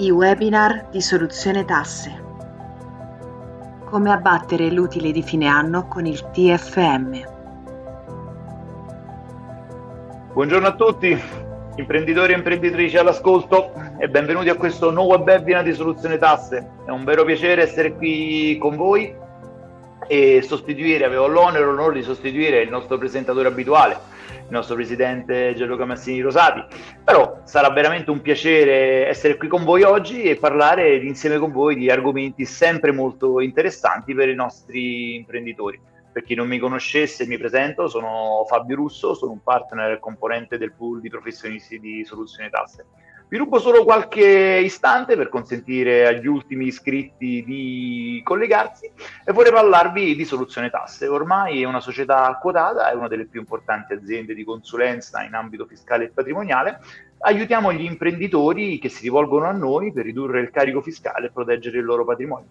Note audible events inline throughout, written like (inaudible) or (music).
I webinar di Soluzione Tasse. Come abbattere l'utile di fine anno con il TFM. Buongiorno a tutti, imprenditori e imprenditrici all'ascolto e benvenuti a questo nuovo webinar di Soluzione Tasse. È un vero piacere essere qui con voi e sostituire, avevo l'onore e l'onore di sostituire il nostro presentatore abituale, il nostro presidente Gianluca Massini Rosati. Però sarà veramente un piacere essere qui con voi oggi e parlare insieme con voi di argomenti sempre molto interessanti per i nostri imprenditori. Per chi non mi conoscesse, mi presento, sono Fabio Russo, sono un partner e componente del pool di professionisti di soluzione tasse. Vi rubo solo qualche istante per consentire agli ultimi iscritti di collegarsi e vorrei parlarvi di Soluzione Tasse. Ormai è una società quotata, è una delle più importanti aziende di consulenza in ambito fiscale e patrimoniale. Aiutiamo gli imprenditori che si rivolgono a noi per ridurre il carico fiscale e proteggere il loro patrimonio.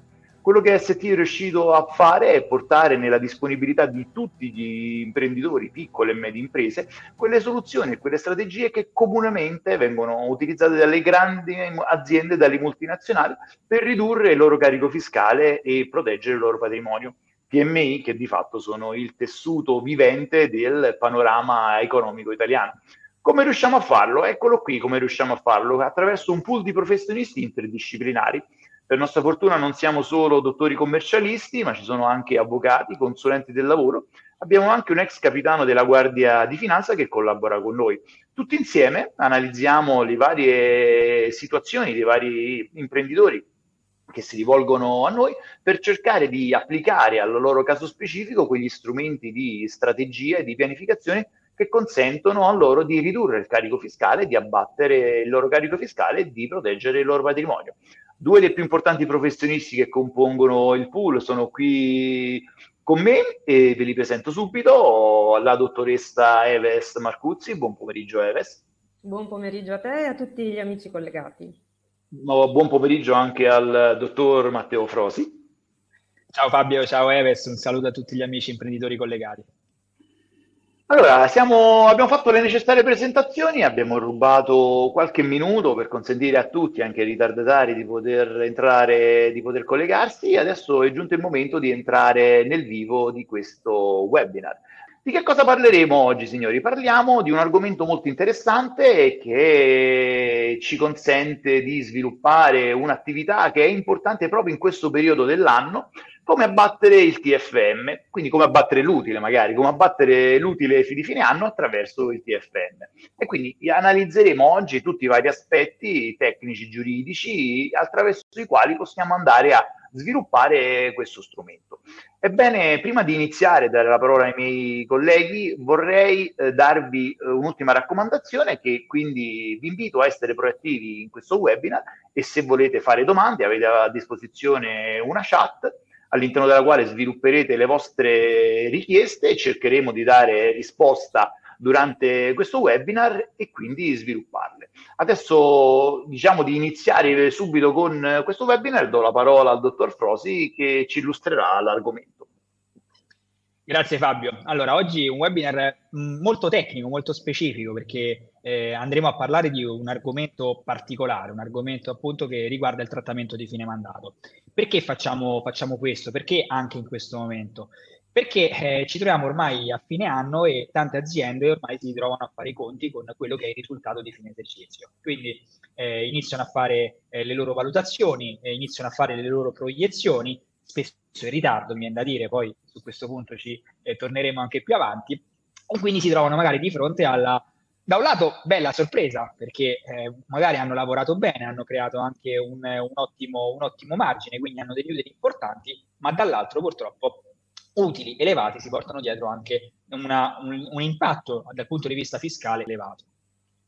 Quello che ST è riuscito a fare è portare nella disponibilità di tutti gli imprenditori, piccole e medie imprese, quelle soluzioni e quelle strategie che comunemente vengono utilizzate dalle grandi aziende, dalle multinazionali, per ridurre il loro carico fiscale e proteggere il loro patrimonio. PMI che di fatto sono il tessuto vivente del panorama economico italiano. Come riusciamo a farlo? Eccolo qui come riusciamo a farlo, attraverso un pool di professionisti interdisciplinari per nostra fortuna non siamo solo dottori commercialisti, ma ci sono anche avvocati, consulenti del lavoro. Abbiamo anche un ex capitano della Guardia di Finanza che collabora con noi. Tutti insieme analizziamo le varie situazioni dei vari imprenditori che si rivolgono a noi per cercare di applicare al loro caso specifico quegli strumenti di strategia e di pianificazione che consentono a loro di ridurre il carico fiscale, di abbattere il loro carico fiscale e di proteggere il loro patrimonio. Due dei più importanti professionisti che compongono il pool sono qui con me e ve li presento subito. La dottoressa Eves Marcuzzi, buon pomeriggio Eves. Buon pomeriggio a te e a tutti gli amici collegati. No, buon pomeriggio anche al dottor Matteo Frosi. Ciao Fabio, ciao Eves, un saluto a tutti gli amici imprenditori collegati. Allora, siamo, abbiamo fatto le necessarie presentazioni, abbiamo rubato qualche minuto per consentire a tutti, anche ai ritardatari, di poter entrare, di poter collegarsi. Adesso è giunto il momento di entrare nel vivo di questo webinar. Di che cosa parleremo oggi, signori? Parliamo di un argomento molto interessante che ci consente di sviluppare un'attività che è importante proprio in questo periodo dell'anno, come abbattere il TFM, quindi come abbattere l'utile magari, come abbattere l'utile di fine anno attraverso il TFM. E quindi analizzeremo oggi tutti i vari aspetti tecnici, giuridici, attraverso i quali possiamo andare a sviluppare questo strumento. Ebbene, prima di iniziare dare la parola ai miei colleghi, vorrei eh, darvi eh, un'ultima raccomandazione che quindi vi invito a essere proattivi in questo webinar e se volete fare domande avete a disposizione una chat all'interno della quale svilupperete le vostre richieste e cercheremo di dare risposta durante questo webinar e quindi svilupparle. Adesso diciamo di iniziare subito con questo webinar, do la parola al dottor Frosi che ci illustrerà l'argomento. Grazie Fabio. Allora, oggi un webinar mm, molto tecnico, molto specifico, perché eh, andremo a parlare di un argomento particolare, un argomento appunto che riguarda il trattamento di fine mandato. Perché facciamo, facciamo questo? Perché anche in questo momento? Perché eh, ci troviamo ormai a fine anno e tante aziende ormai si trovano a fare i conti con quello che è il risultato di fine esercizio. Quindi eh, iniziano a fare eh, le loro valutazioni, iniziano a fare le loro proiezioni spesso in ritardo, mi viene da dire, poi su questo punto ci eh, torneremo anche più avanti, e quindi si trovano magari di fronte alla, da un lato, bella sorpresa, perché eh, magari hanno lavorato bene, hanno creato anche un, un, ottimo, un ottimo margine, quindi hanno degli utili importanti, ma dall'altro purtroppo utili elevati si portano dietro anche una, un, un, impatto dal punto di vista fiscale elevato.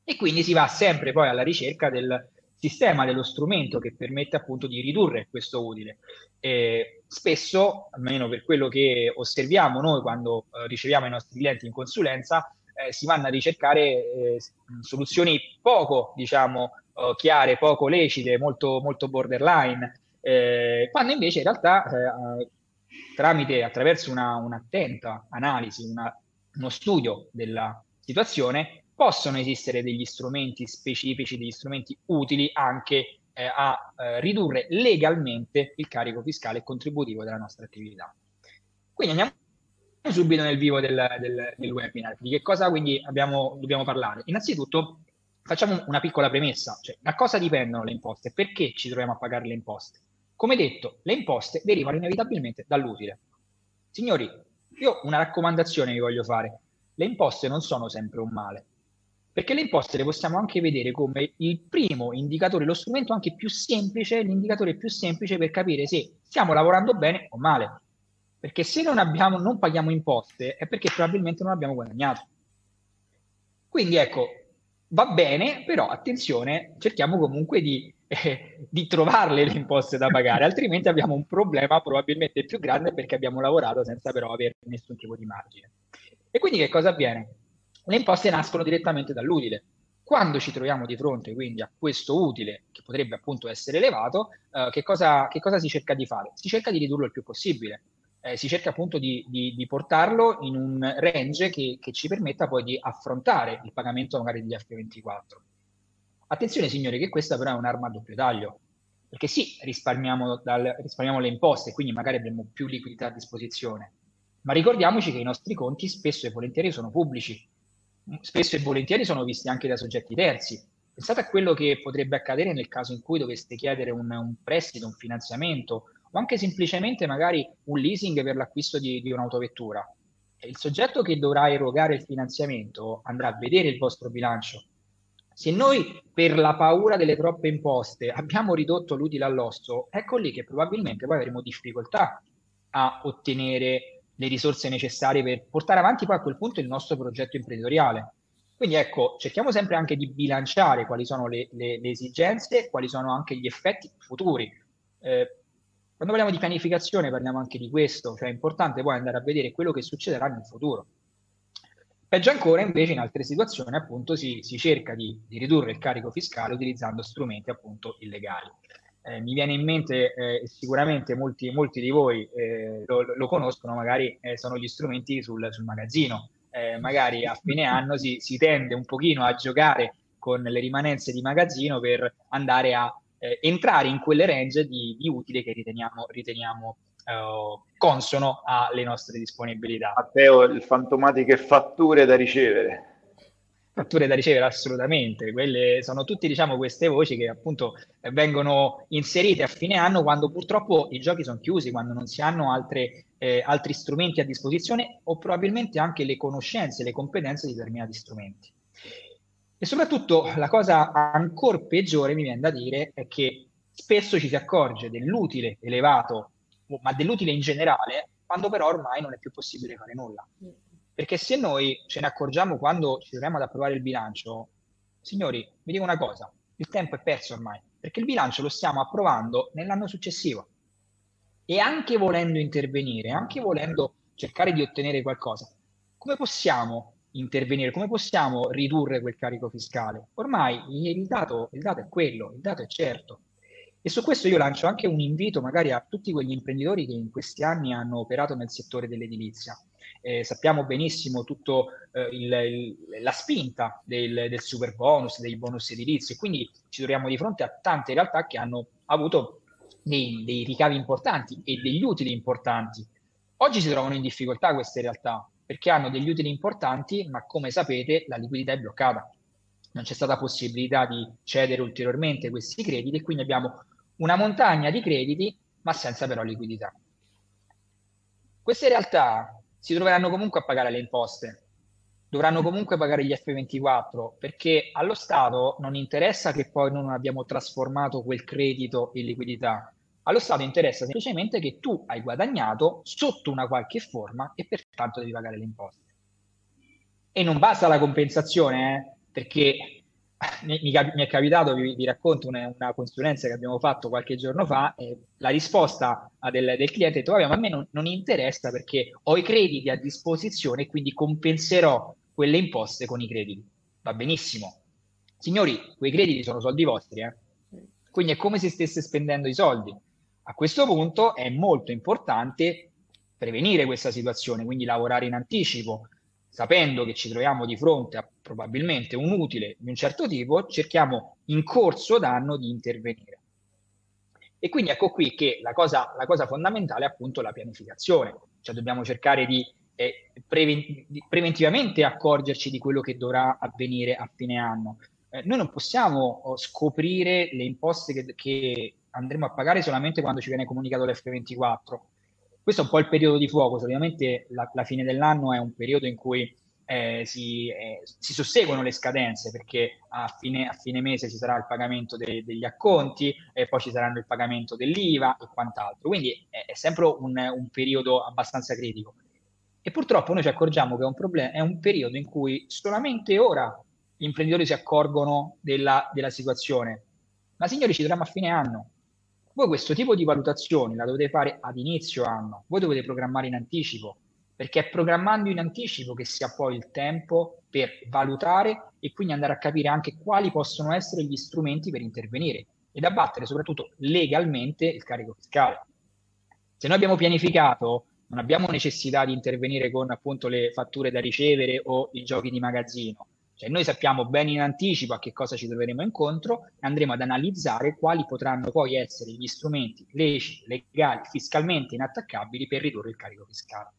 E quindi si va sempre poi alla ricerca del sistema, dello strumento che permette appunto di ridurre questo utile. Eh, spesso, almeno per quello che osserviamo noi quando eh, riceviamo i nostri clienti in consulenza, eh, si vanno a ricercare eh, soluzioni poco, diciamo, eh, chiare, poco lecite, molto, molto borderline, eh, quando invece in realtà tramite, attraverso una, un'attenta analisi, una, uno studio della situazione, possono esistere degli strumenti specifici, degli strumenti utili anche eh, a eh, ridurre legalmente il carico fiscale e contributivo della nostra attività. Quindi andiamo subito nel vivo del, del, del webinar. Di che cosa quindi abbiamo, dobbiamo parlare? Innanzitutto facciamo una piccola premessa, cioè da cosa dipendono le imposte? Perché ci troviamo a pagare le imposte? Come detto, le imposte derivano inevitabilmente dall'utile. Signori, io una raccomandazione vi voglio fare. Le imposte non sono sempre un male, perché le imposte le possiamo anche vedere come il primo indicatore, lo strumento anche più semplice, l'indicatore più semplice per capire se stiamo lavorando bene o male. Perché se non, abbiamo, non paghiamo imposte è perché probabilmente non abbiamo guadagnato. Quindi ecco, va bene, però attenzione, cerchiamo comunque di, eh, di, trovarle le imposte da pagare, (laughs) altrimenti abbiamo un problema probabilmente più grande perché abbiamo lavorato senza però avere nessun tipo di margine. E quindi che cosa avviene? Le imposte nascono direttamente dall'utile. Quando ci troviamo di fronte quindi a questo utile, che potrebbe appunto essere elevato, eh, che, cosa, che cosa si cerca di fare? Si cerca di ridurlo il più possibile eh, si cerca appunto di, di, di, portarlo in un range che, che, ci permetta poi di affrontare il pagamento magari degli F24. Attenzione signori che questa però è un'arma a doppio taglio, perché sì, risparmiamo, dal, risparmiamo le imposte, quindi magari avremo più liquidità a disposizione, ma ricordiamoci che i nostri conti spesso e volentieri sono pubblici, spesso e volentieri sono visti anche da soggetti terzi. Pensate a quello che potrebbe accadere nel caso in cui doveste chiedere un, un prestito, un finanziamento o anche semplicemente magari un leasing per l'acquisto di, di un'autovettura. Il soggetto che dovrà erogare il finanziamento andrà a vedere il vostro bilancio. Se noi per la paura delle troppe imposte abbiamo ridotto l'utile all'osso, ecco lì che probabilmente poi avremo difficoltà a ottenere le risorse necessarie per portare avanti poi a quel punto il nostro progetto imprenditoriale. Quindi ecco, cerchiamo sempre anche di bilanciare quali sono le, le, le esigenze, quali sono anche gli effetti futuri. Eh, quando parliamo di pianificazione parliamo anche di questo, cioè è importante poi andare a vedere quello che succederà nel futuro. Peggio ancora, invece, in altre situazioni, appunto, si, si cerca di, di, ridurre il carico fiscale utilizzando strumenti appunto illegali. Eh, mi viene in mente, eh, sicuramente molti, molti, di voi eh, lo, lo, conoscono, magari eh, sono gli strumenti sul, sul magazzino. Eh, magari a fine anno si, si tende un pochino a giocare con le rimanenze di magazzino per andare a eh, entrare in quelle range di, di utile che riteniamo, riteniamo uh, consono alle nostre disponibilità. Matteo, il fantomatiche fatture da ricevere. Fatture da ricevere assolutamente, quelle sono tutte diciamo queste voci che appunto vengono inserite a fine anno quando purtroppo i giochi sono chiusi, quando non si hanno altre, eh, altri strumenti a disposizione o probabilmente anche le conoscenze, le competenze di determinati strumenti. E soprattutto la cosa ancora peggiore, mi viene da dire, è che spesso ci si accorge dell'utile elevato, ma dell'utile in generale, quando però ormai non è più possibile fare nulla. Perché se noi ce ne accorgiamo quando ci troviamo ad approvare il bilancio, signori, vi dico una cosa, il tempo è perso ormai, perché il bilancio lo stiamo approvando nell'anno successivo. E anche volendo intervenire, anche volendo cercare di ottenere qualcosa, come possiamo intervenire, come possiamo ridurre quel carico fiscale? Ormai il dato, il dato è quello, il dato è certo. E su questo io lancio anche un invito magari a tutti quegli imprenditori che in questi anni hanno operato nel settore dell'edilizia. Eh, sappiamo benissimo tutta eh, la spinta del, del, super bonus, dei bonus edilizi, quindi ci troviamo di fronte a tante realtà che hanno avuto dei, dei ricavi importanti e degli utili importanti. Oggi si trovano in difficoltà queste realtà, perché hanno degli utili importanti, ma come sapete la liquidità è bloccata. Non c'è stata possibilità di cedere ulteriormente questi crediti e quindi abbiamo una montagna di crediti, ma senza però liquidità. Queste realtà si troveranno comunque a pagare le imposte, dovranno comunque pagare gli F24 perché allo Stato non interessa che poi non abbiamo trasformato quel credito in liquidità, allo Stato interessa semplicemente che tu hai guadagnato sotto una qualche forma e pertanto devi pagare le imposte. E non basta la compensazione, eh, perché (laughs) mi, mi, è capitato, vi, vi racconto una, una, consulenza che abbiamo fatto qualche giorno fa, e la risposta del, del cliente è detto, vabbè, ma a me non, non interessa perché ho i crediti a disposizione e quindi compenserò quelle imposte con i crediti. Va benissimo. Signori, quei crediti sono soldi vostri, eh? quindi è come se stesse spendendo i soldi a questo punto è molto importante prevenire questa situazione, quindi lavorare in anticipo, sapendo che ci troviamo di fronte a probabilmente un utile di un certo tipo, cerchiamo in corso d'anno di intervenire. E quindi ecco qui che la cosa, la cosa fondamentale è appunto la pianificazione, cioè dobbiamo cercare di, eh, preven- di preventivamente accorgerci di quello che dovrà avvenire a fine anno. Eh, noi non possiamo oh, scoprire le imposte che, che andremo a pagare solamente quando ci viene comunicato l'F24. Questo è un po' il periodo di fuoco, solitamente la, la fine dell'anno è un periodo in cui eh, si, eh, si, susseguono le scadenze perché a fine, a fine mese ci sarà il pagamento de, degli acconti e poi ci saranno il pagamento dell'IVA e quant'altro. Quindi è, sempre un, un, periodo abbastanza critico. E purtroppo noi ci accorgiamo che è un, problem- è un periodo in cui solamente ora gli imprenditori si accorgono della, della situazione. Ma signori, ci troviamo a fine anno. Voi questo tipo di valutazioni la dovete fare ad inizio anno, voi dovete programmare in anticipo perché è programmando in anticipo che si ha poi il tempo per valutare e quindi andare a capire anche quali possono essere gli strumenti per intervenire ed abbattere soprattutto legalmente il carico fiscale. Se noi abbiamo pianificato, non abbiamo necessità di intervenire con appunto le fatture da ricevere o i giochi di magazzino. Cioè noi sappiamo bene in anticipo a che cosa ci troveremo incontro e andremo ad analizzare quali potranno poi essere gli strumenti leciti, legali, fiscalmente inattaccabili per ridurre il carico fiscale.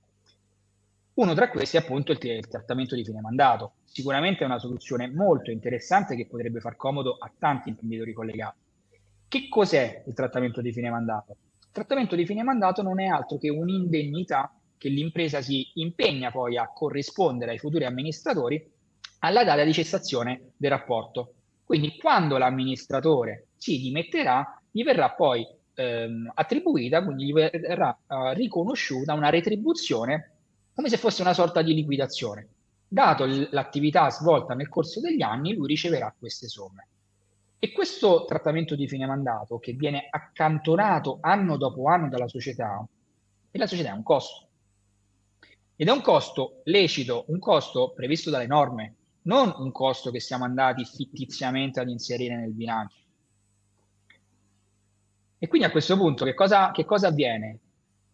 Uno tra questi è appunto il, il, trattamento di fine mandato. Sicuramente è una soluzione molto interessante che potrebbe far comodo a tanti imprenditori collegati. Che cos'è il trattamento di fine mandato? Il trattamento di fine mandato non è altro che un'indennità che l'impresa si impegna poi a corrispondere ai futuri amministratori alla data di cessazione del rapporto. Quindi quando l'amministratore si dimetterà, gli verrà poi ehm, attribuita, quindi gli verrà eh, riconosciuta una retribuzione come se fosse una sorta di liquidazione. Dato l'attività svolta nel corso degli anni, lui riceverà queste somme. E questo trattamento di fine mandato, che viene accantonato anno dopo anno dalla società, e la società è un costo. Ed è un costo lecito, un costo previsto dalle norme, non un costo che siamo andati fittiziamente ad inserire nel bilancio. E quindi a questo punto che cosa, che cosa avviene?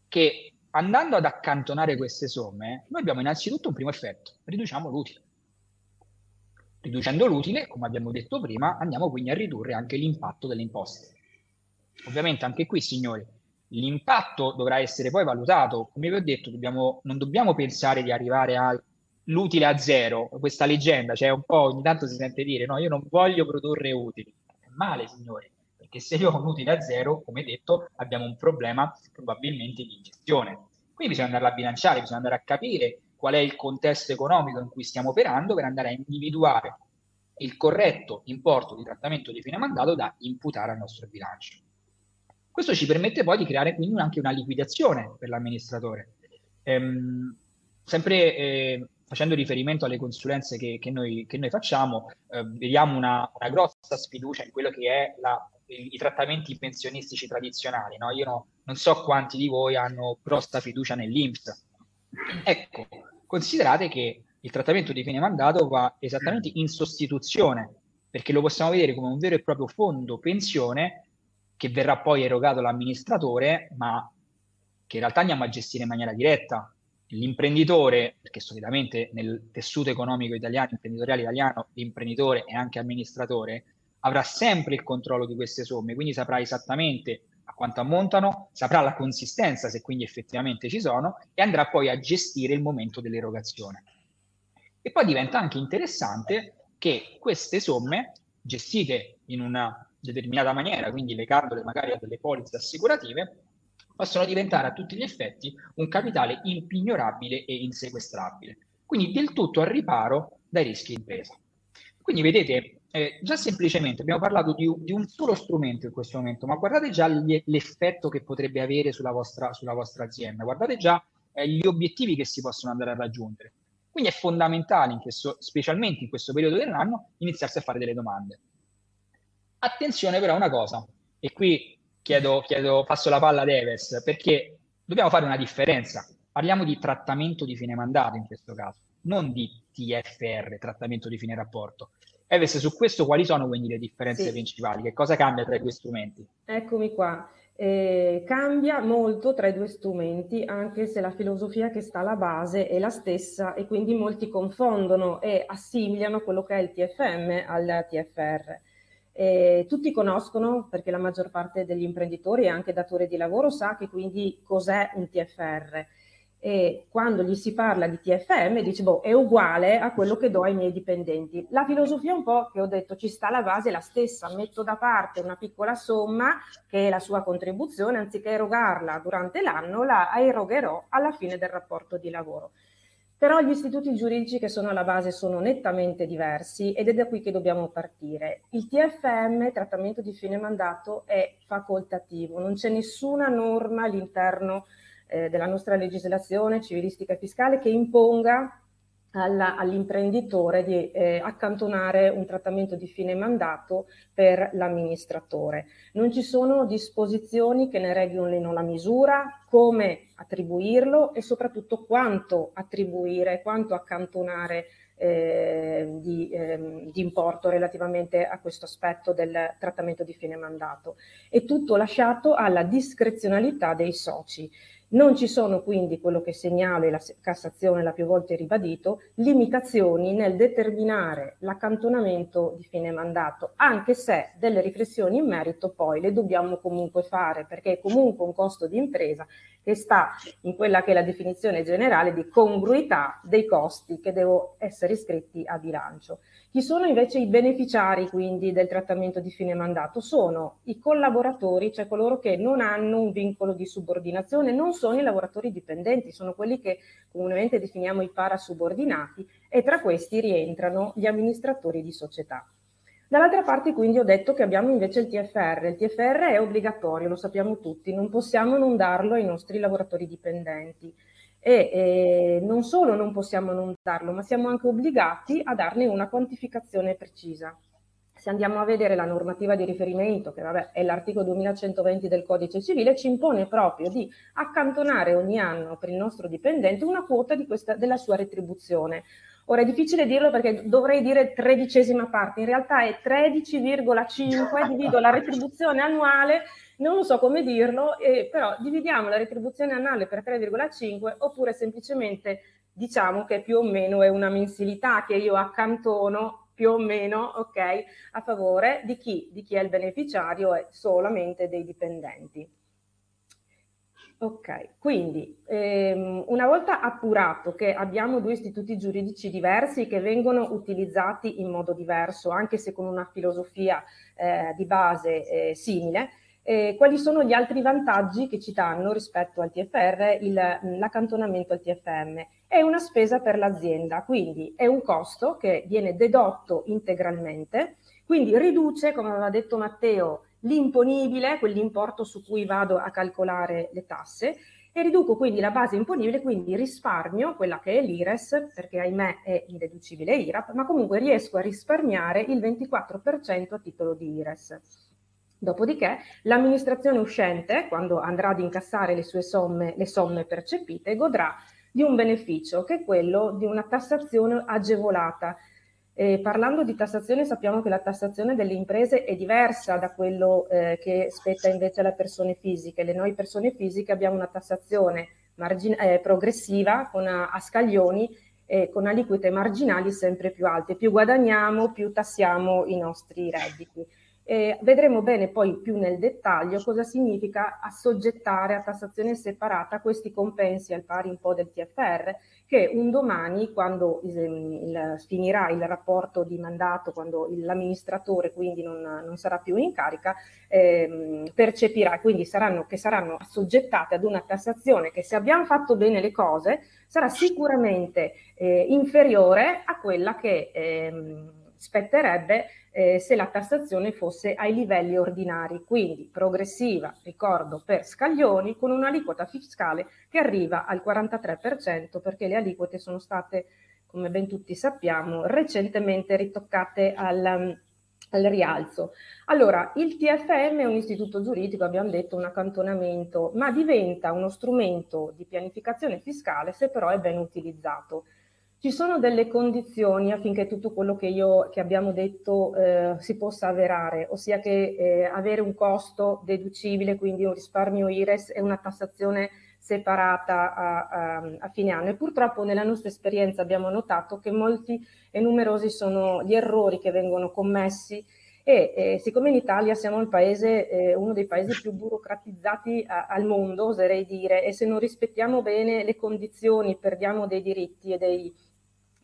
Che andando ad accantonare queste somme, noi abbiamo innanzitutto un primo effetto, riduciamo l'utile. Riducendo l'utile, come abbiamo detto prima, andiamo quindi a ridurre anche l'impatto delle imposte. Ovviamente anche qui, signori, l'impatto dovrà essere poi valutato. Come vi ho detto, dobbiamo, non dobbiamo pensare di arrivare all'utile a zero, questa leggenda, cioè un po' ogni tanto si sente dire no, io non voglio produrre utili. È male, signori perché se io ho un utile a zero, come detto, abbiamo un problema probabilmente di gestione. Quindi bisogna andare a bilanciare, bisogna andare a capire qual è il contesto economico in cui stiamo operando per andare a individuare il corretto importo di trattamento di fine mandato da imputare al nostro bilancio. Questo ci permette poi di creare quindi anche una liquidazione per l'amministratore. Ehm, sempre eh, facendo riferimento alle consulenze che, che, noi, che noi, facciamo, eh, vediamo una, una, grossa sfiducia in quello che è la i, i trattamenti pensionistici tradizionali. No? Io no, non so quanti di voi hanno grossa fiducia nell'INPS. Ecco, considerate che il trattamento di fine mandato va esattamente in sostituzione, perché lo possiamo vedere come un vero e proprio fondo pensione che verrà poi erogato all'amministratore, ma che in realtà andiamo a gestire in maniera diretta. L'imprenditore, perché solitamente nel tessuto economico italiano, imprenditoriale italiano, l'imprenditore è anche amministratore, avrà sempre il controllo di queste somme, quindi saprà esattamente a quanto ammontano, saprà la consistenza se quindi effettivamente ci sono e andrà poi a gestire il momento dell'erogazione. E poi diventa anche interessante che queste somme gestite in una determinata maniera, quindi legandole magari a delle polizze assicurative, possono diventare a tutti gli effetti un capitale impignorabile e insequestrabile, quindi del tutto al riparo dai rischi impresa. Quindi vedete, eh, già semplicemente abbiamo parlato di, di, un solo strumento in questo momento, ma guardate già gli, l'effetto che potrebbe avere sulla vostra, sulla vostra azienda, guardate già eh, gli obiettivi che si possono andare a raggiungere. Quindi è fondamentale, in questo, specialmente in questo periodo dell'anno, iniziarsi a fare delle domande. Attenzione però a una cosa, e qui chiedo, chiedo, passo la palla ad Eves, perché dobbiamo fare una differenza. Parliamo di trattamento di fine mandato in questo caso, non di TFR, trattamento di fine rapporto. Eves, su questo quali sono quindi le differenze sì. principali? Che cosa cambia tra i due strumenti? Eccomi qua. Eh, cambia molto tra i due strumenti, anche se la filosofia che sta alla base è la stessa e quindi molti confondono e assimilano quello che è il TFM al TFR. Eh, tutti conoscono, perché la maggior parte degli imprenditori e anche datori di lavoro sa che quindi cos'è un TFR e quando gli si parla di TFM dice boh è uguale a quello che do ai miei dipendenti. La filosofia un po' che ho detto ci sta alla base la stessa, metto da parte una piccola somma che è la sua contribuzione, anziché erogarla durante l'anno la erogherò alla fine del rapporto di lavoro. Però gli istituti giuridici che sono alla base sono nettamente diversi ed è da qui che dobbiamo partire. Il TFM, trattamento di fine mandato, è facoltativo, non c'è nessuna norma all'interno eh, della nostra legislazione civilistica e fiscale che imponga alla, all'imprenditore di eh, accantonare un trattamento di fine mandato per l'amministratore. Non ci sono disposizioni che ne regolino la misura, come attribuirlo e soprattutto quanto attribuire, quanto accantonare eh, di, eh, di, importo relativamente a questo aspetto del trattamento di fine mandato. È tutto lasciato alla discrezionalità dei soci. Non ci sono quindi, quello che segnalo e la Cassazione l'ha più volte ribadito, limitazioni nel determinare l'accantonamento di fine mandato, anche se delle riflessioni in merito poi le dobbiamo comunque fare, perché è comunque un costo di impresa che sta in quella che è la definizione generale di congruità dei costi che devono essere iscritti a bilancio. Chi sono invece i beneficiari quindi del trattamento di fine mandato? Sono i collaboratori, cioè coloro che non hanno un vincolo di subordinazione, non sono i lavoratori dipendenti, sono quelli che comunemente definiamo i parasubordinati e tra questi rientrano gli amministratori di società. Dall'altra parte quindi ho detto che abbiamo invece il TFR. Il TFR è obbligatorio, lo sappiamo tutti, non possiamo non darlo ai nostri lavoratori dipendenti e eh, non solo non possiamo non darlo, ma siamo anche obbligati a darne una quantificazione precisa. Se andiamo a vedere la normativa di riferimento, che vabbè, è l'articolo 2120 del Codice Civile, ci impone proprio di accantonare ogni anno per il nostro dipendente una quota questa, della sua retribuzione. Ora è difficile dirlo perché dovrei dire tredicesima parte, in realtà è 13,5, divido la retribuzione annuale non so come dirlo, eh, però dividiamo la retribuzione annuale per 3,5 oppure semplicemente diciamo che più o meno è una mensilità che io accantono più o meno ok, a favore di chi? Di chi è il beneficiario e solamente dei dipendenti. Ok, quindi ehm, una volta appurato che abbiamo due istituti giuridici diversi che vengono utilizzati in modo diverso, anche se con una filosofia eh, di base eh, simile, eh, quali sono gli altri vantaggi che ci danno rispetto al TFR il, l'accantonamento al TFM? È una spesa per l'azienda, quindi è un costo che viene dedotto integralmente, quindi riduce, come aveva detto Matteo, l'imponibile, quell'importo su cui vado a calcolare le tasse, e riduco quindi la base imponibile, quindi risparmio quella che è l'IRES, perché ahimè è indeducibile IRAP, ma comunque riesco a risparmiare il 24% a titolo di IRES. Dopodiché l'amministrazione uscente, quando andrà ad incassare le sue somme, le somme percepite, godrà di un beneficio che è quello di una tassazione agevolata. Eh, parlando di tassazione sappiamo che la tassazione delle imprese è diversa da quello eh, che spetta invece alle persone fisiche. Le noi persone fisiche abbiamo una tassazione margin- eh, progressiva con a, a scaglioni e con aliquote marginali sempre più alte. Più guadagniamo, più tassiamo i nostri redditi. Eh, vedremo bene poi più nel dettaglio cosa significa assoggettare a tassazione separata questi compensi al pari un po' del TFR, che un domani, quando il, il, finirà il rapporto di mandato, quando l'amministratore quindi non, non, sarà più in carica, eh, percepirà, quindi saranno, che saranno assoggettate ad una tassazione che se abbiamo fatto bene le cose sarà sicuramente eh, inferiore a quella che ehm, spetterebbe eh, se la tassazione fosse ai livelli ordinari, quindi progressiva, ricordo, per scaglioni con un'aliquota fiscale che arriva al 43% perché le aliquote sono state, come ben tutti sappiamo, recentemente ritoccate al, al rialzo. Allora, il TFM è un istituto giuridico, abbiamo detto un accantonamento, ma diventa uno strumento di pianificazione fiscale se però è ben utilizzato. Ci sono delle condizioni affinché tutto quello che, io, che abbiamo detto eh, si possa avverare, ossia che eh, avere un costo deducibile, quindi un risparmio IRES e una tassazione separata a, a, a, fine anno. E purtroppo nella nostra esperienza abbiamo notato che molti e numerosi sono gli errori che vengono commessi e eh, siccome in Italia siamo paese, eh, uno dei paesi più burocratizzati a, al mondo, oserei dire, e se non rispettiamo bene le condizioni perdiamo dei diritti e dei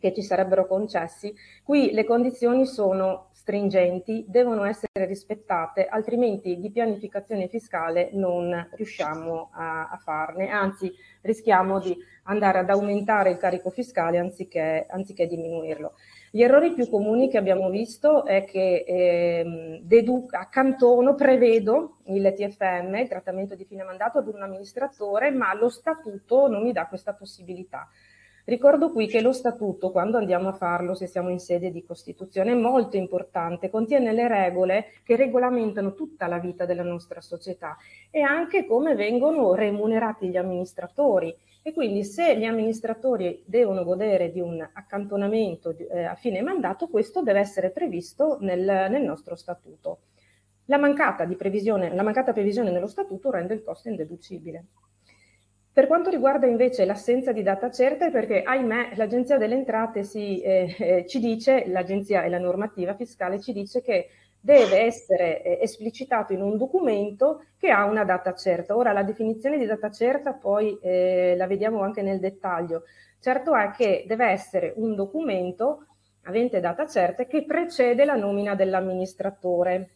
che ci sarebbero concessi, qui le condizioni sono stringenti, devono essere rispettate, altrimenti di pianificazione fiscale non riusciamo a, a farne, anzi rischiamo di andare ad aumentare il carico fiscale anziché, anziché diminuirlo. Gli errori più comuni che abbiamo visto è che eh, dedu- accantono, prevedo il TFM, il trattamento di fine mandato, ad un amministratore, ma lo statuto non mi dà questa possibilità. Ricordo qui che lo statuto, quando andiamo a farlo, se siamo in sede di Costituzione, è molto importante, contiene le regole che regolamentano tutta la vita della nostra società e anche come vengono remunerati gli amministratori. E quindi se gli amministratori devono godere di un accantonamento eh, a fine mandato, questo deve essere previsto nel, nel nostro statuto. La mancata, previsione, la mancata previsione nello statuto rende il costo indeducibile. Per quanto riguarda invece l'assenza di data certa è perché, ahimè, l'Agenzia delle Entrate si, eh, eh, ci dice, l'Agenzia e la normativa fiscale ci dice che deve essere eh, esplicitato in un documento che ha una data certa. Ora, la definizione di data certa poi eh, la vediamo anche nel dettaglio. Certo è che deve essere un documento avente data certa che precede la nomina dell'amministratore.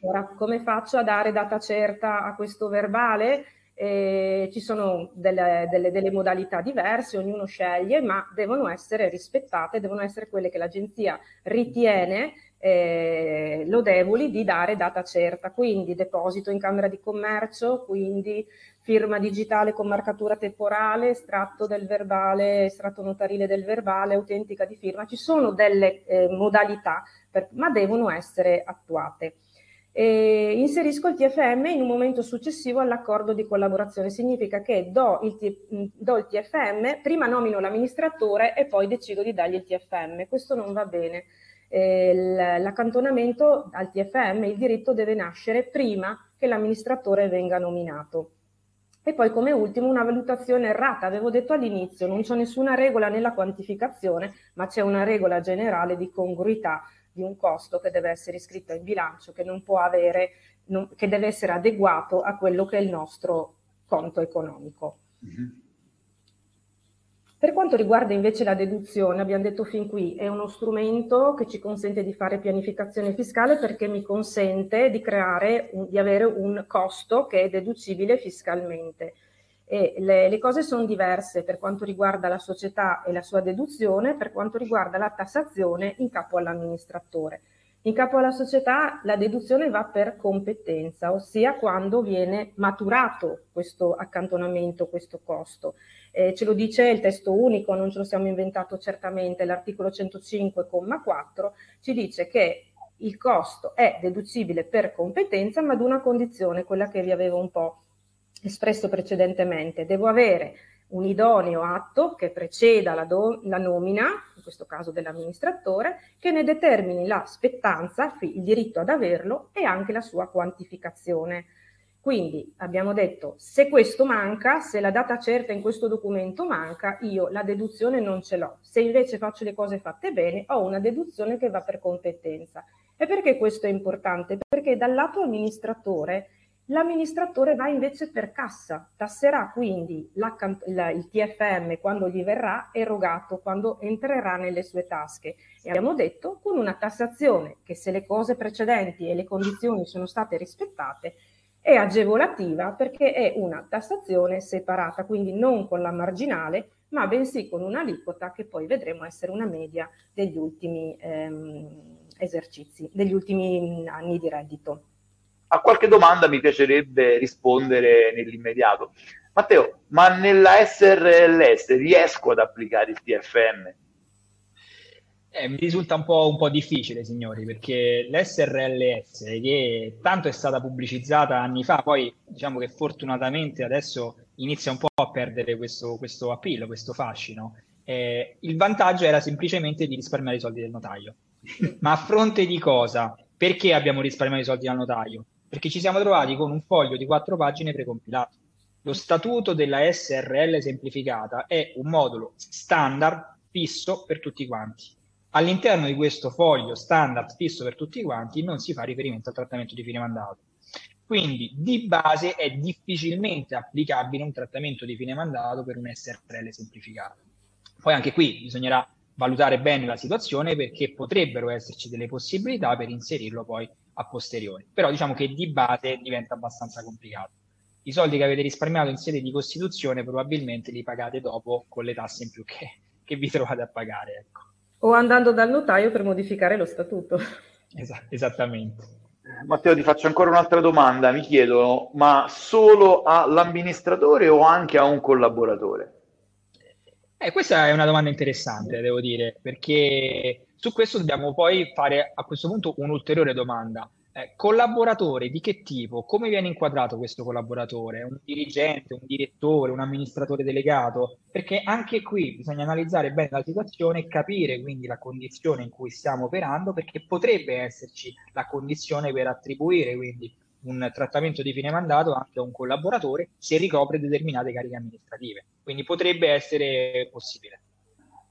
Ora, come faccio a dare data certa a questo verbale? Eh, ci sono delle, delle, delle, modalità diverse, ognuno sceglie, ma devono essere rispettate, devono essere quelle che l'agenzia ritiene eh, lodevoli di dare data certa, quindi deposito in Camera di Commercio, quindi firma digitale con marcatura temporale, estratto del verbale, estratto notarile del verbale, autentica di firma, ci sono delle eh, modalità, per, ma devono essere attuate. E inserisco il TFM in un momento successivo all'accordo di collaborazione. Significa che do il, do il TFM, prima nomino l'amministratore e poi decido di dargli il TFM. Questo non va bene. Eh, l'accantonamento al TFM, il diritto deve nascere prima che l'amministratore venga nominato. E poi come ultimo una valutazione errata, avevo detto all'inizio, non c'è nessuna regola nella quantificazione, ma c'è una regola generale di congruità di un costo che deve essere iscritto in bilancio, che non può avere, non, che deve essere adeguato a quello che è il nostro conto economico. Mm-hmm. Per quanto riguarda invece la deduzione, abbiamo detto fin qui, è uno strumento che ci consente di fare pianificazione fiscale perché mi consente di creare, di avere un costo che è deducibile fiscalmente. E le, le, cose sono diverse per quanto riguarda la società e la sua deduzione, per quanto riguarda la tassazione in capo all'amministratore. In capo alla società la deduzione va per competenza, ossia quando viene maturato questo accantonamento, questo costo. Eh, ce lo dice il testo unico, non ce lo siamo inventato certamente, l'articolo 105,4 ci dice che il costo è deducibile per competenza, ma ad una condizione, quella che vi avevo un po' espresso precedentemente, devo avere un idoneo atto che preceda la, do, la nomina, in questo caso dell'amministratore, che ne determini la spettanza, il diritto ad averlo e anche la sua quantificazione. Quindi abbiamo detto, se questo manca, se la data certa in questo documento manca, io la deduzione non ce l'ho. Se invece faccio le cose fatte bene, ho una deduzione che va per competenza. E perché questo è importante? Perché dal lato amministratore L'amministratore va invece per cassa, tasserà quindi la, la, il TFM quando gli verrà erogato, quando entrerà nelle sue tasche. E abbiamo detto con una tassazione che se le cose precedenti e le condizioni sono state rispettate è agevolativa perché è una tassazione separata, quindi non con la marginale, ma bensì con un'aliquota che poi vedremo essere una media degli ultimi ehm, esercizi, degli ultimi anni di reddito a qualche domanda mi piacerebbe rispondere nell'immediato. Matteo, ma nella SRLS riesco ad applicare il TFM? Eh, mi risulta un po', un po', difficile, signori, perché l'SRLS, che tanto è stata pubblicizzata anni fa, poi diciamo che fortunatamente adesso inizia un po' a perdere questo, questo appeal, questo fascino. Eh, il vantaggio era semplicemente di risparmiare i soldi del notaio. (laughs) Ma a fronte di cosa? Perché abbiamo risparmiato i soldi dal notaio? Perché ci siamo trovati con un foglio di quattro pagine precompilato. Lo statuto della SRL semplificata è un modulo standard fisso per tutti quanti. All'interno di questo foglio standard fisso per tutti quanti non si fa riferimento al trattamento di fine mandato. Quindi di base è difficilmente applicabile un trattamento di fine mandato per un SRL semplificato. Poi anche qui bisognerà valutare bene la situazione perché potrebbero esserci delle possibilità per inserirlo poi a posteriori. Però diciamo che di base diventa abbastanza complicato. I soldi che avete risparmiato in sede di Costituzione probabilmente li pagate dopo con le tasse in più che, che vi trovate a pagare. Ecco. O andando dal notaio per modificare lo statuto. Esa- esattamente. Matteo, ti faccio ancora un'altra domanda. Mi chiedo, ma solo all'amministratore o anche a un collaboratore? Eh, questa è una domanda interessante, devo dire, perché su questo dobbiamo poi fare a questo punto un'ulteriore domanda. Eh, collaboratore di che tipo? Come viene inquadrato questo collaboratore? Un dirigente, un direttore, un amministratore delegato? Perché anche qui bisogna analizzare bene la situazione e capire quindi la condizione in cui stiamo operando, perché potrebbe esserci la condizione per attribuire quindi un trattamento di fine mandato anche a un collaboratore se ricopre determinate cariche amministrative. Quindi potrebbe essere possibile.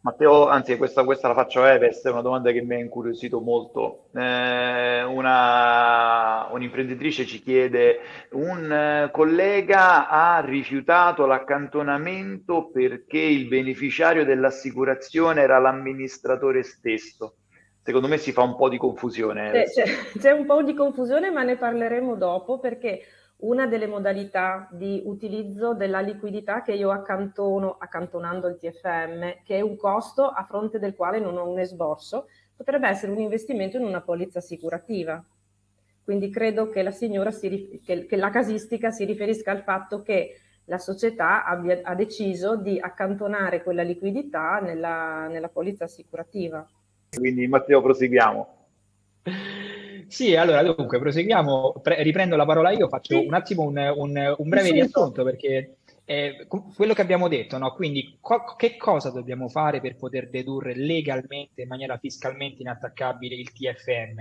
Matteo, anzi questa, questa la faccio a Eves, è una domanda che mi ha incuriosito molto. Eh, una, un'imprenditrice ci chiede, un eh, collega ha rifiutato l'accantonamento perché il beneficiario dell'assicurazione era l'amministratore stesso. Secondo me si fa un po' di confusione. C'è, c'è un po' di confusione, ma ne parleremo dopo perché una delle modalità di utilizzo della liquidità che io accantono accantonando il TFM, che è un costo a fronte del quale non ho un esborso, potrebbe essere un investimento in una polizza assicurativa. Quindi credo che la, si, che, che la casistica si riferisca al fatto che la società abbia, ha deciso di accantonare quella liquidità nella, nella polizza assicurativa. Quindi Matteo proseguiamo. Sì, allora dunque proseguiamo, Pre- riprendo la parola io, faccio sì. un attimo un, un, un breve riassunto perché eh, quello che abbiamo detto, no? quindi co- che cosa dobbiamo fare per poter dedurre legalmente, in maniera fiscalmente inattaccabile il TFM?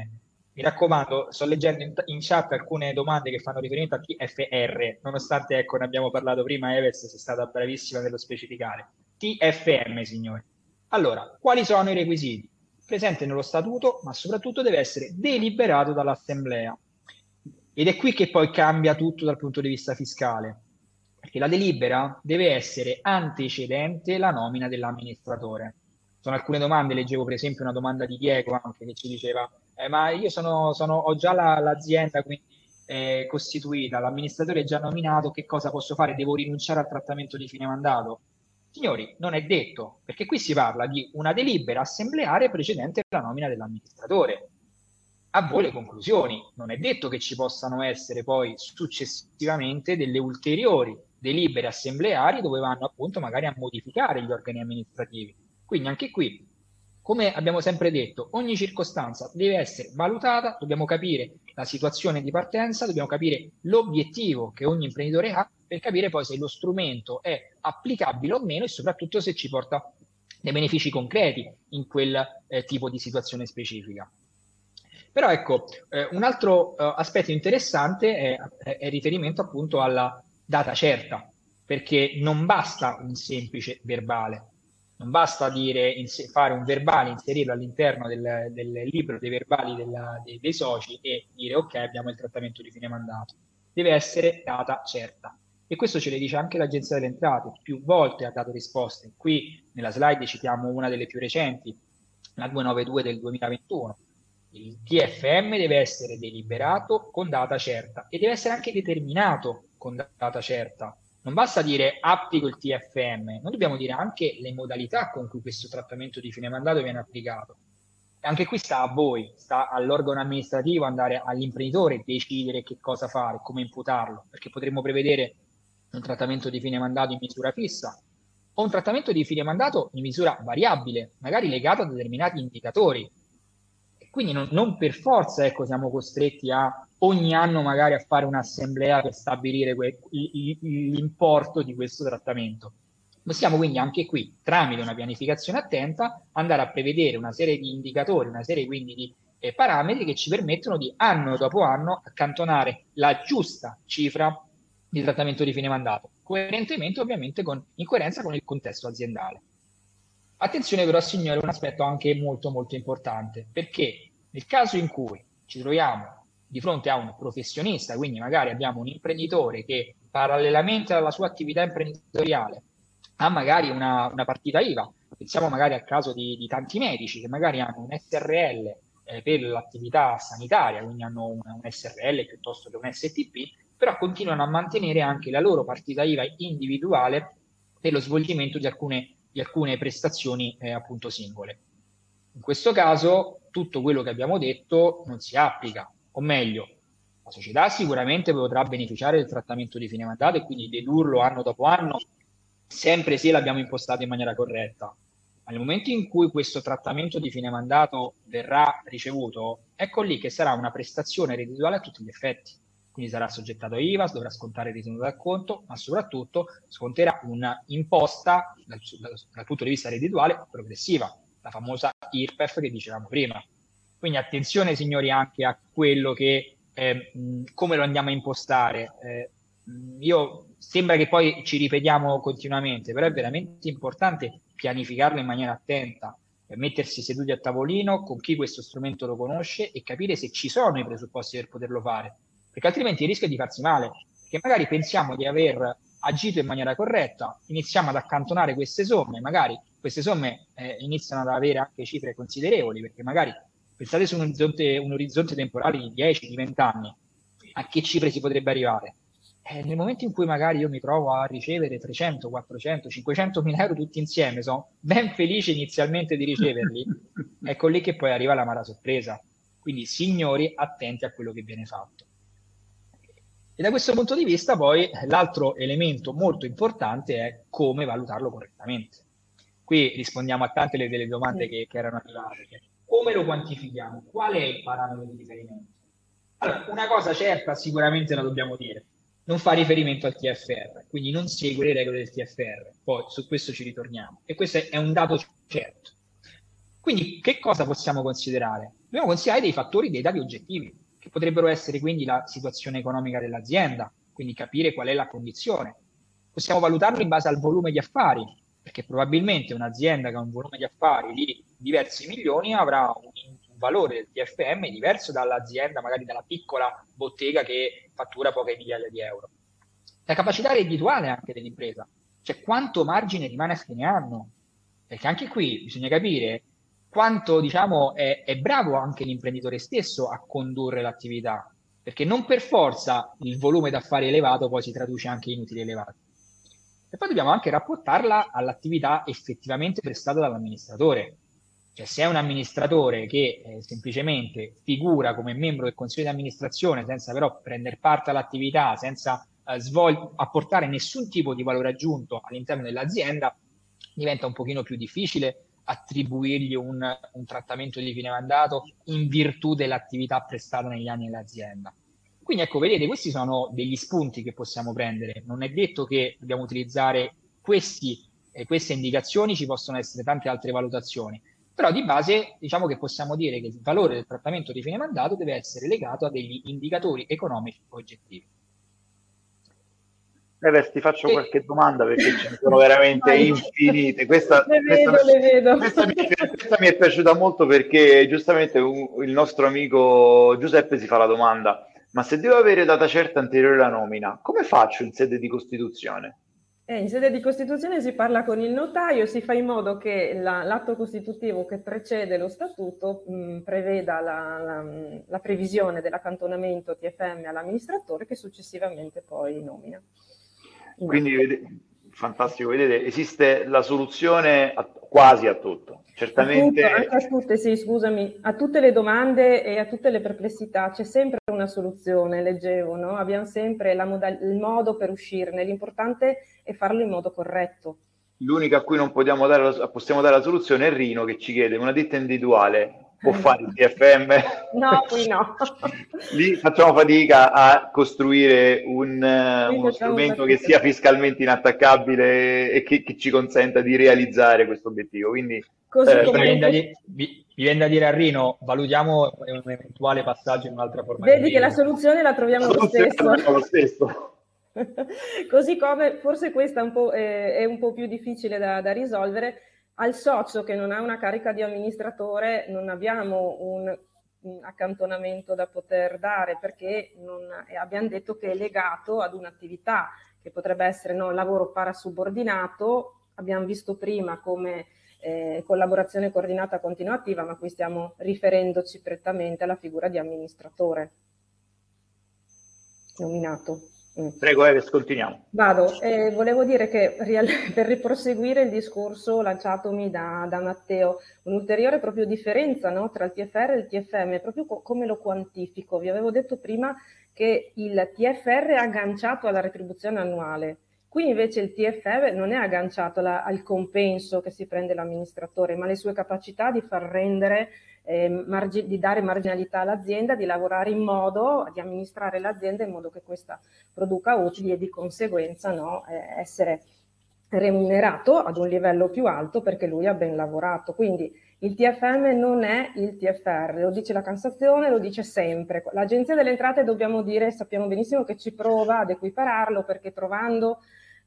Mi raccomando, sto leggendo in, in, chat alcune domande che fanno riferimento a TFR, nonostante ecco, ne abbiamo parlato prima, Eves sei stata bravissima nello specificare. TFM, signori. Allora, quali sono i requisiti? Presente nello statuto, ma soprattutto deve essere deliberato dall'assemblea. Ed è qui che poi cambia tutto dal punto di vista fiscale, perché la delibera deve essere antecedente la nomina dell'amministratore. Sono alcune domande, leggevo per esempio una domanda di Diego anche che ci diceva, eh, ma io sono, sono, ho già la, l'azienda quindi eh, costituita, l'amministratore è già nominato, che cosa posso fare? Devo rinunciare al trattamento di fine mandato? Signori, non è detto, perché qui si parla di una delibera assembleare precedente alla nomina dell'amministratore. A voi le conclusioni. Non è detto che ci possano essere poi successivamente delle ulteriori delibere assembleari dove vanno appunto magari a modificare gli organi amministrativi. Quindi anche qui, come abbiamo sempre detto, ogni circostanza deve essere valutata, dobbiamo capire la situazione di partenza, dobbiamo capire l'obiettivo che ogni imprenditore ha per capire poi se lo strumento è applicabile o meno e soprattutto se ci porta dei benefici concreti in quel eh, tipo di situazione specifica. Però ecco, eh, un altro eh, aspetto interessante è, è, riferimento appunto alla data certa, perché non basta un semplice verbale, non basta dire, fare un verbale, inserirlo all'interno del, del libro dei verbali della, dei, dei soci e dire ok, abbiamo il trattamento di fine mandato. Deve essere data certa. E questo ce le dice anche l'Agenzia delle Entrate, più volte ha dato risposte. Qui nella slide citiamo una delle più recenti, la 292 del 2021. Il TFM deve essere deliberato con data certa e deve essere anche determinato con data certa. Non basta dire applico il TFM, noi dobbiamo dire anche le modalità con cui questo trattamento di fine mandato viene applicato. Anche qui sta a voi, sta all'organo amministrativo andare all'imprenditore decidere che cosa fare, come imputarlo, perché potremmo prevedere un trattamento di fine mandato in misura fissa o un trattamento di fine mandato in misura variabile, magari legato a determinati indicatori. quindi non, non per forza ecco, siamo costretti a ogni anno magari a fare un'assemblea per stabilire que- l'importo di questo trattamento. Possiamo quindi anche qui, tramite una pianificazione attenta, andare a prevedere una serie di indicatori, una serie quindi di eh, parametri che ci permettono di anno dopo anno accantonare la giusta cifra di trattamento di fine mandato, coerentemente ovviamente con, in coerenza con il contesto aziendale. Attenzione però signore, un aspetto anche molto molto importante, perché nel caso in cui ci troviamo di fronte a un professionista, quindi magari abbiamo un imprenditore che parallelamente alla sua attività imprenditoriale ha magari una, una partita IVA, pensiamo magari al caso di, di, tanti medici che magari hanno un SRL eh, per l'attività sanitaria, quindi hanno un, un SRL piuttosto che un STP, però continuano a mantenere anche la loro partita IVA individuale per lo svolgimento di alcune, di alcune prestazioni eh, appunto singole. In questo caso tutto quello che abbiamo detto non si applica, o meglio, la società sicuramente potrà beneficiare del trattamento di fine mandato e quindi dedurlo anno dopo anno, sempre se l'abbiamo impostato in maniera corretta. Ma nel momento in cui questo trattamento di fine mandato verrà ricevuto, ecco lì che sarà una prestazione reddituale a tutti gli effetti quindi sarà soggettato a IVA, dovrà scontare il ritenuto dal conto, ma soprattutto sconterà un'imposta dal, dal, dal punto di vista reddituale progressiva, la famosa IRPEF che dicevamo prima. Quindi attenzione signori anche a quello che, eh, come lo andiamo a impostare. Eh, io sembra che poi ci ripetiamo continuamente, però è veramente importante pianificarlo in maniera attenta, mettersi seduti a tavolino con chi questo strumento lo conosce e capire se ci sono i presupposti per poterlo fare perché altrimenti è di farsi male, perché magari pensiamo di aver agito in maniera corretta, iniziamo ad accantonare queste somme, magari queste somme eh, iniziano ad avere anche cifre considerevoli, perché magari pensate su un orizzonte, un orizzonte temporale di 10, di 20 anni, a che cifre si potrebbe arrivare? Eh, nel momento in cui magari io mi trovo a ricevere 300, 400, 500 mila euro tutti insieme, sono ben felice inizialmente di riceverli, (laughs) ecco lì che poi arriva la mala sorpresa. Quindi signori, attenti a quello che viene fatto. E da questo punto di vista poi l'altro elemento molto importante è come valutarlo correttamente. Qui rispondiamo a tante delle domande che, che erano arrivate. Come lo quantifichiamo? Qual è il parametro di riferimento? Allora, una cosa certa sicuramente la dobbiamo dire, non fa riferimento al TFR, quindi non segue le regole del TFR, poi su questo ci ritorniamo. E questo è un dato certo. Quindi che cosa possiamo considerare? Dobbiamo considerare dei fattori, dei dati oggettivi che potrebbero essere quindi la situazione economica dell'azienda, quindi capire qual è la condizione. Possiamo valutarlo in base al volume di affari, perché probabilmente un'azienda che ha un volume di affari di diversi milioni avrà un, un valore del TFM diverso dall'azienda, magari dalla piccola bottega che fattura poche migliaia di euro. La capacità reddituale anche dell'impresa, cioè quanto margine rimane a fine anno, perché anche qui bisogna capire quanto diciamo, è, è bravo anche l'imprenditore stesso a condurre l'attività, perché non per forza il volume d'affari elevato poi si traduce anche in utili elevati. E poi dobbiamo anche rapportarla all'attività effettivamente prestata dall'amministratore. Cioè se è un amministratore che eh, semplicemente figura come membro del consiglio di amministrazione senza però prendere parte all'attività, senza eh, svol- apportare nessun tipo di valore aggiunto all'interno dell'azienda, diventa un pochino più difficile attribuirgli un, un trattamento di fine mandato in virtù dell'attività prestata negli anni dell'azienda. Quindi ecco, vedete, questi sono degli spunti che possiamo prendere. Non è detto che dobbiamo utilizzare questi, eh, queste indicazioni, ci possono essere tante altre valutazioni. Però di base diciamo che possiamo dire che il valore del trattamento di fine mandato deve essere legato a degli indicatori economici oggettivi. Neves, ti faccio qualche domanda perché ce ne sono veramente infinite. Questa, le vedo, questa, le vedo. Questa, mi, questa, mi, è piaciuta molto perché giustamente un, il nostro amico Giuseppe si fa la domanda, ma se devo avere data certa anteriore alla nomina, come faccio in sede di Costituzione? Eh, in sede di Costituzione si parla con il notaio, si fa in modo che la, l'atto costitutivo che precede lo statuto mh, preveda la, la, la previsione dell'accantonamento TFM all'amministratore che successivamente poi nomina. Quindi vede, fantastico, vedete, esiste la soluzione a, quasi a tutto. Certamente... A, tutto, a tutte, sì, scusami, a tutte le domande e a tutte le perplessità c'è sempre una soluzione, leggevo, no? Abbiamo sempre modal- il modo per uscirne, l'importante è farlo in modo corretto. L'unica a cui non dare, possiamo dare la soluzione è Rino che ci chiede una ditta individuale può fare il TFM. No, qui no. (laughs) Lì facciamo fatica a costruire un, uno strumento che sia fiscalmente inattaccabile e che, che, ci consenta di realizzare questo obiettivo. Quindi, Così eh, come... mi, viene mi, viene da dire a Rino, valutiamo un eventuale passaggio in un'altra forma. Vedi che la soluzione la troviamo lo stesso. Lo stesso. (laughs) Così come forse questa un è, è, un po' più difficile da, da risolvere, Al socio che non ha una carica di amministratore non abbiamo un, accantonamento da poter dare perché non, abbiamo detto che è legato ad un'attività che potrebbe essere no, lavoro parasubordinato. Abbiamo visto prima come eh, collaborazione coordinata continuativa, ma qui stiamo riferendoci prettamente alla figura di amministratore nominato. Mm. Prego Eves, continuiamo. Vado, eh, volevo dire che (laughs) per riproseguire il discorso lanciatomi da, da Matteo, un'ulteriore proprio differenza no, tra il TFR e il TFM, proprio co- come lo quantifico. Vi avevo detto prima che il TFR è agganciato alla retribuzione annuale, qui invece il TFM non è agganciato la, al compenso che si prende l'amministratore, ma alle sue capacità di far rendere eh, margi- di dare marginalità all'azienda, di lavorare in modo, di amministrare l'azienda in modo che questa produca utili e di conseguenza no, eh, essere remunerato ad un livello più alto perché lui ha ben lavorato. Quindi il TFM non è il TFR, lo dice la Cassazione, lo dice sempre. L'Agenzia delle Entrate dobbiamo dire, sappiamo benissimo che ci prova ad equipararlo perché trovando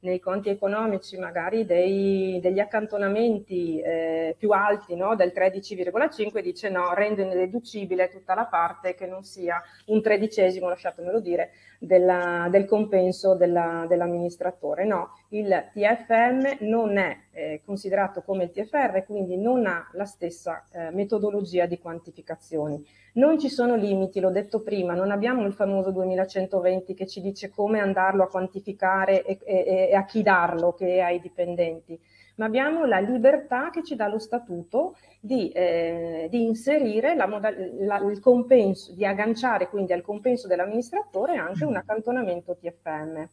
nei conti economici magari dei, degli accantonamenti eh, più alti no? del 13,5 dice no, rende inededucibile tutta la parte che non sia un tredicesimo, lasciatemelo dire, della, del compenso della, dell'amministratore. No, il TFM non è eh, considerato come il TFR, quindi non ha la stessa eh, metodologia di quantificazioni. Non ci sono limiti, l'ho detto prima, non abbiamo il famoso 2120 che ci dice come andarlo a quantificare e, e, e a chi darlo, che è ai dipendenti, ma abbiamo la libertà che ci dà lo statuto di, eh, di inserire la modal- la, il compenso, di agganciare quindi al compenso dell'amministratore anche un accantonamento TFM.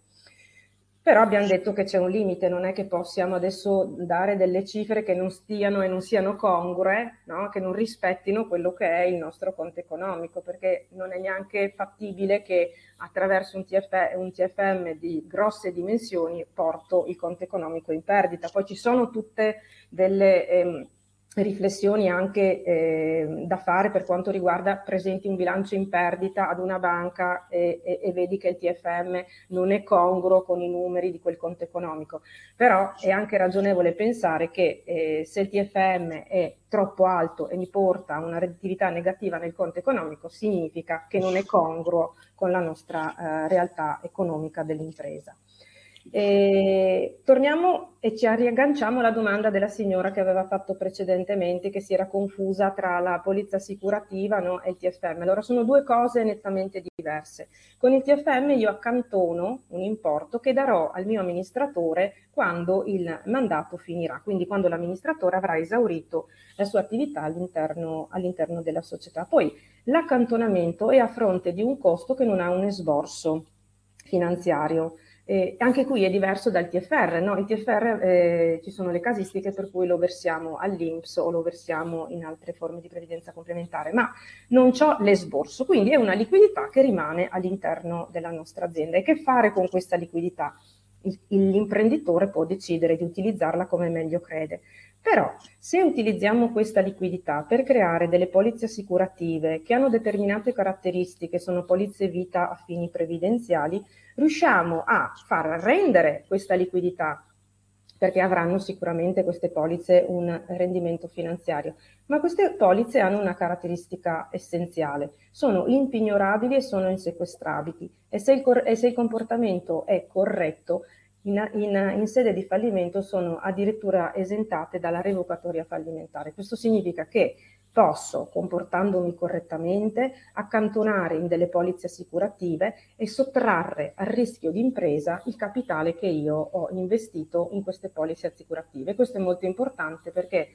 Però abbiamo detto che c'è un limite, non è che possiamo adesso dare delle cifre che non stiano e non siano congrue, no? che non rispettino quello che è il nostro conto economico, perché non è neanche fattibile che attraverso un, TF, un TFM di grosse dimensioni porto il conto economico in perdita. Poi ci sono tutte delle... Ehm, riflessioni anche eh, da fare per quanto riguarda presenti un bilancio in perdita ad una banca e, e, e, vedi che il TFM non è congruo con i numeri di quel conto economico. Però è anche ragionevole pensare che eh, se il TFM è troppo alto e mi porta a una redditività negativa nel conto economico, significa che non è congruo con la nostra eh, realtà economica dell'impresa. E torniamo e ci riagganciamo alla domanda della signora che aveva fatto precedentemente, che si era confusa tra la polizza assicurativa no, e il TFM. Allora sono due cose nettamente diverse. Con il TFM io accantono un importo che darò al mio amministratore quando il mandato finirà, quindi quando l'amministratore avrà esaurito la sua attività all'interno, all'interno della società. Poi l'accantonamento è a fronte di un costo che non ha un esborso finanziario. Eh, anche qui è diverso dal TFR, no? Il TFR eh, ci sono le casistiche per cui lo versiamo all'INPS o lo versiamo in altre forme di previdenza complementare, ma non ho l'esborso, quindi è una liquidità che rimane all'interno della nostra azienda. E che fare con questa liquidità? L'imprenditore può decidere di utilizzarla come meglio crede. Però se utilizziamo questa liquidità per creare delle polizze assicurative che hanno determinate caratteristiche, sono polizze vita a fini previdenziali, riusciamo a far rendere questa liquidità perché avranno sicuramente queste polizze un rendimento finanziario. Ma queste polizze hanno una caratteristica essenziale, sono impignorabili e sono insequestrabili e se il, cor- e se il comportamento è corretto, in, in, in, sede di fallimento sono addirittura esentate dalla revocatoria fallimentare. Questo significa che posso, comportandomi correttamente, accantonare in delle polizze assicurative e sottrarre al rischio di impresa il capitale che io ho investito in queste polizze assicurative. Questo è molto importante perché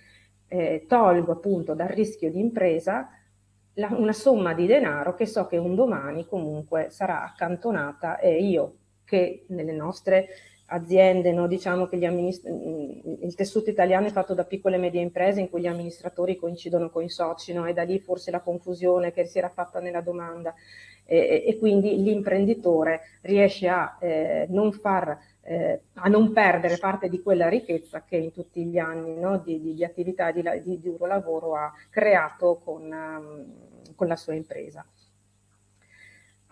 eh, tolgo appunto dal rischio di impresa la, una somma di denaro che so che un domani comunque sarà accantonata e io che nelle nostre aziende, no? diciamo che amministra- il tessuto italiano è fatto da piccole e medie imprese in cui gli amministratori coincidono con i soci, no? e da lì forse la confusione che si era fatta nella domanda e, e quindi l'imprenditore riesce a eh, non far eh, a non perdere parte di quella ricchezza che in tutti gli anni no, di, di, di, attività di, di, duro lavoro ha creato con, um, con la sua impresa.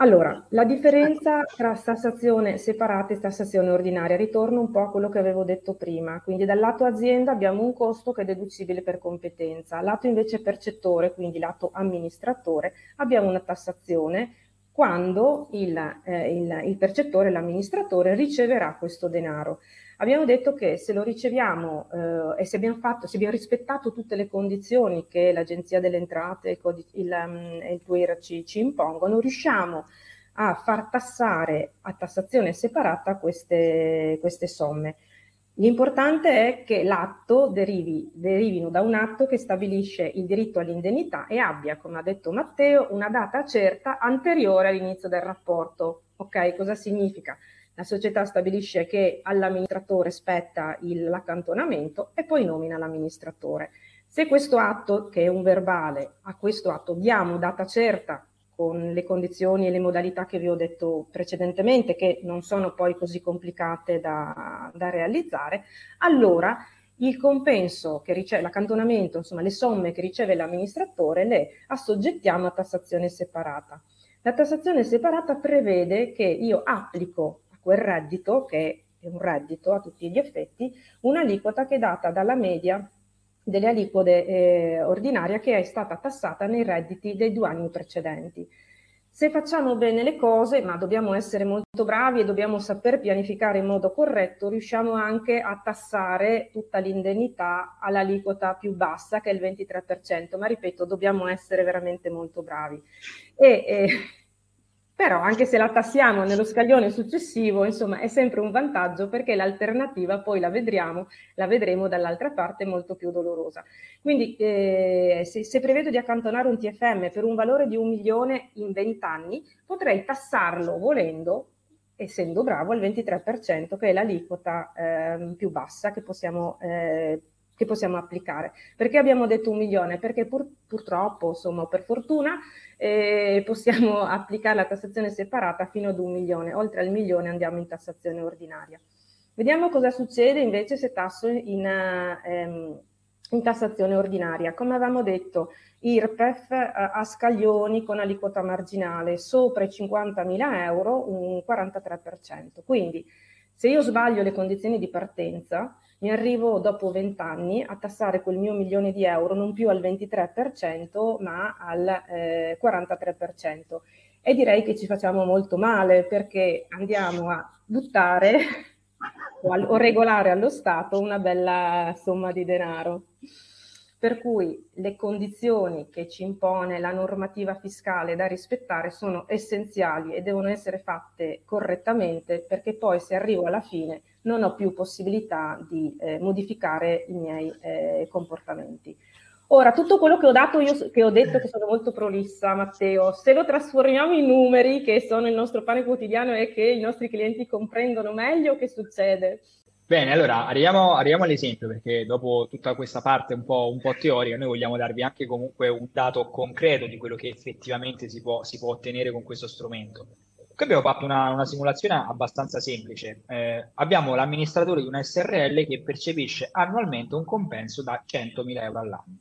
Allora, la differenza tra tassazione separata e tassazione ordinaria, ritorno un po' a quello che avevo detto prima, quindi dal lato azienda abbiamo un costo che è deducibile per competenza, lato invece percettore, quindi lato amministratore, abbiamo una tassazione quando il, eh, il, il percettore, l'amministratore riceverà questo denaro. Abbiamo detto che se lo riceviamo eh, e se abbiamo, fatto, se abbiamo rispettato tutte le condizioni che l'Agenzia delle Entrate e il, il, um, il TUIR ci, ci impongono, riusciamo a far tassare a tassazione separata queste, queste somme. L'importante è che l'atto derivi, derivino da un atto che stabilisce il diritto all'indennità e abbia, come ha detto Matteo, una data certa anteriore all'inizio del rapporto. Ok, cosa significa? La società stabilisce che all'amministratore spetta il, l'accantonamento e poi nomina l'amministratore. Se questo atto, che è un verbale, a questo atto diamo data certa con le condizioni e le modalità che vi ho detto precedentemente, che non sono poi così complicate da, da realizzare, allora il compenso che riceve, l'accantonamento, insomma le somme che riceve l'amministratore le assoggettiamo a tassazione separata. La tassazione separata prevede che io applico quel reddito, che è un reddito a tutti gli effetti, un'aliquota che è data dalla media delle aliquote eh, ordinaria che è stata tassata nei redditi dei due anni precedenti. Se facciamo bene le cose, ma dobbiamo essere molto bravi e dobbiamo saper pianificare in modo corretto, riusciamo anche a tassare tutta l'indennità all'aliquota più bassa, che è il 23%, ma ripeto, dobbiamo essere veramente molto bravi. E, eh, però anche se la tassiamo nello scaglione successivo, insomma, è sempre un vantaggio perché l'alternativa poi la vedremo, la vedremo dall'altra parte molto più dolorosa. Quindi eh, se, se, prevedo di accantonare un TFM per un valore di un milione in 20 anni, potrei tassarlo volendo, essendo bravo, al 23%, che è l'aliquota eh, più bassa che possiamo eh, che possiamo applicare. Perché abbiamo detto un milione? Perché pur, purtroppo, insomma, per fortuna, eh, possiamo (laughs) applicare la tassazione separata fino ad un milione. Oltre al milione andiamo in tassazione ordinaria. Vediamo cosa succede invece se tasso in, ehm, in tassazione ordinaria. Come avevamo detto, IRPEF eh, a scaglioni con aliquota marginale sopra i 50.000 euro un 43%. Quindi se io sbaglio le condizioni di partenza, mi arrivo dopo 20 anni a tassare quel mio milione di euro non più al 23% ma al eh, 43%. E direi che ci facciamo molto male perché andiamo a buttare o, al, regolare allo Stato una bella somma di denaro. Per cui le condizioni che ci impone la normativa fiscale da rispettare sono essenziali e devono essere fatte correttamente perché poi se arrivo alla fine non ho più possibilità di eh, modificare i miei eh, comportamenti. Ora, tutto quello che ho, dato io, che ho detto che sono molto prolissa, Matteo, se lo trasformiamo in numeri che sono il nostro pane quotidiano e che i nostri clienti comprendono meglio, che succede? Bene, allora arriviamo, arriviamo all'esempio perché dopo tutta questa parte un po', un po', teorica noi vogliamo darvi anche comunque un dato concreto di quello che effettivamente si può, si può ottenere con questo strumento. Qui abbiamo fatto una, una simulazione abbastanza semplice. Eh, abbiamo l'amministratore di una SRL che percepisce annualmente un compenso da 100.000 euro all'anno.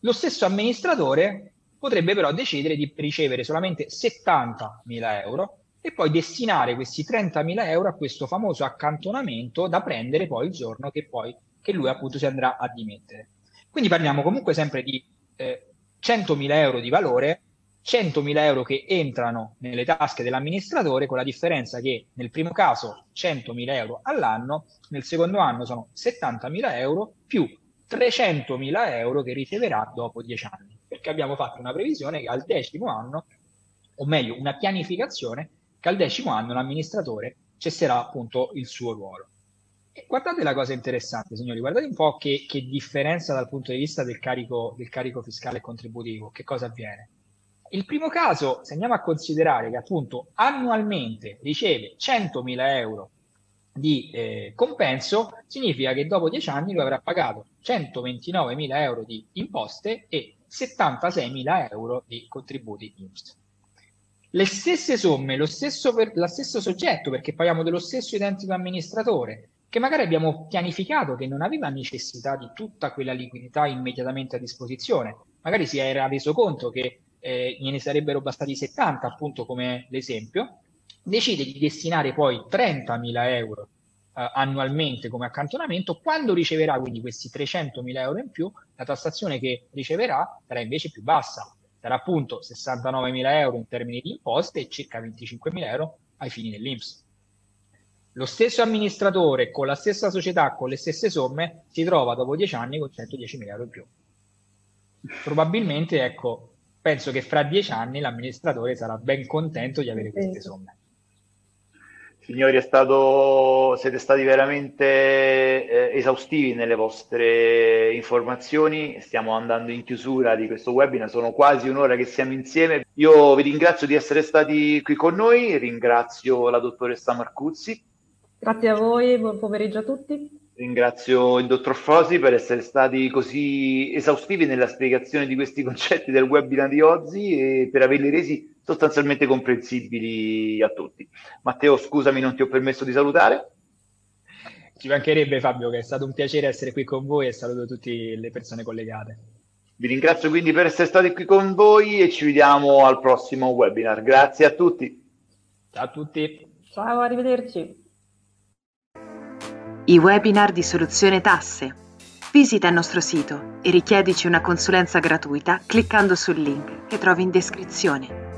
Lo stesso amministratore potrebbe però decidere di ricevere solamente 70.000 euro e poi destinare questi 30.000 euro a questo famoso accantonamento da prendere poi il giorno che, poi, che lui appunto si andrà a dimettere. Quindi parliamo comunque sempre di eh, 100.000 euro di valore 100.000 euro che entrano nelle tasche dell'amministratore, con la differenza che nel primo caso 100.000 euro all'anno, nel secondo anno sono 70.000 euro più 300.000 euro che riceverà dopo 10 anni, perché abbiamo fatto una previsione che al decimo anno, o meglio una pianificazione, che al decimo anno l'amministratore cesserà appunto il suo ruolo. E guardate la cosa interessante, signori, guardate un po' che, che differenza dal punto di vista del carico, del carico fiscale e contributivo, che cosa avviene il primo caso, se andiamo a considerare che appunto annualmente riceve 100.000 euro di eh, compenso, significa che dopo 10 anni lui avrà pagato 129.000 euro di imposte e 76.000 euro di contributi INPS. Le stesse somme, lo stesso, per, lo stesso soggetto, perché parliamo dello stesso identico amministratore, che magari abbiamo pianificato che non aveva necessità di tutta quella liquidità immediatamente a disposizione, magari si era reso conto che eh, gliene sarebbero bastati 70 appunto come l'esempio, decide di destinare poi 30.000 euro eh, annualmente come accantonamento, quando riceverà quindi questi 300.000 euro in più, la tassazione che riceverà sarà invece più bassa, sarà appunto 69.000 euro in termini di imposte e circa 25.000 euro ai fini dell'Inps. Lo stesso amministratore con la stessa società, con le stesse somme, si trova dopo 10 anni con 110.000 euro in più. Probabilmente, ecco, penso che fra 10 anni l'amministratore sarà ben contento di avere queste somme. Signori, stato, siete stati veramente eh, esaustivi nelle vostre informazioni. Stiamo andando in chiusura di questo webinar, sono quasi un'ora che siamo insieme. Io vi ringrazio di essere stati qui con noi, ringrazio la dottoressa Marcuzzi. Grazie a voi, buon pomeriggio a tutti. Ringrazio il dottor Frosi per essere stati così esaustivi nella spiegazione di questi (laughs) concetti del webinar di oggi e per averli resi sostanzialmente comprensibili a tutti. Matteo, scusami, non ti ho permesso di salutare. Ci mancherebbe Fabio, che è stato un piacere essere qui con voi e saluto tutte le persone collegate. Vi ringrazio quindi per essere stati qui con voi e ci vediamo al prossimo webinar. Grazie a tutti. Ciao a tutti. Ciao, arrivederci i webinar di Soluzione Tasse. Visita il nostro sito e richiedici una consulenza gratuita cliccando sul link che trovi in descrizione.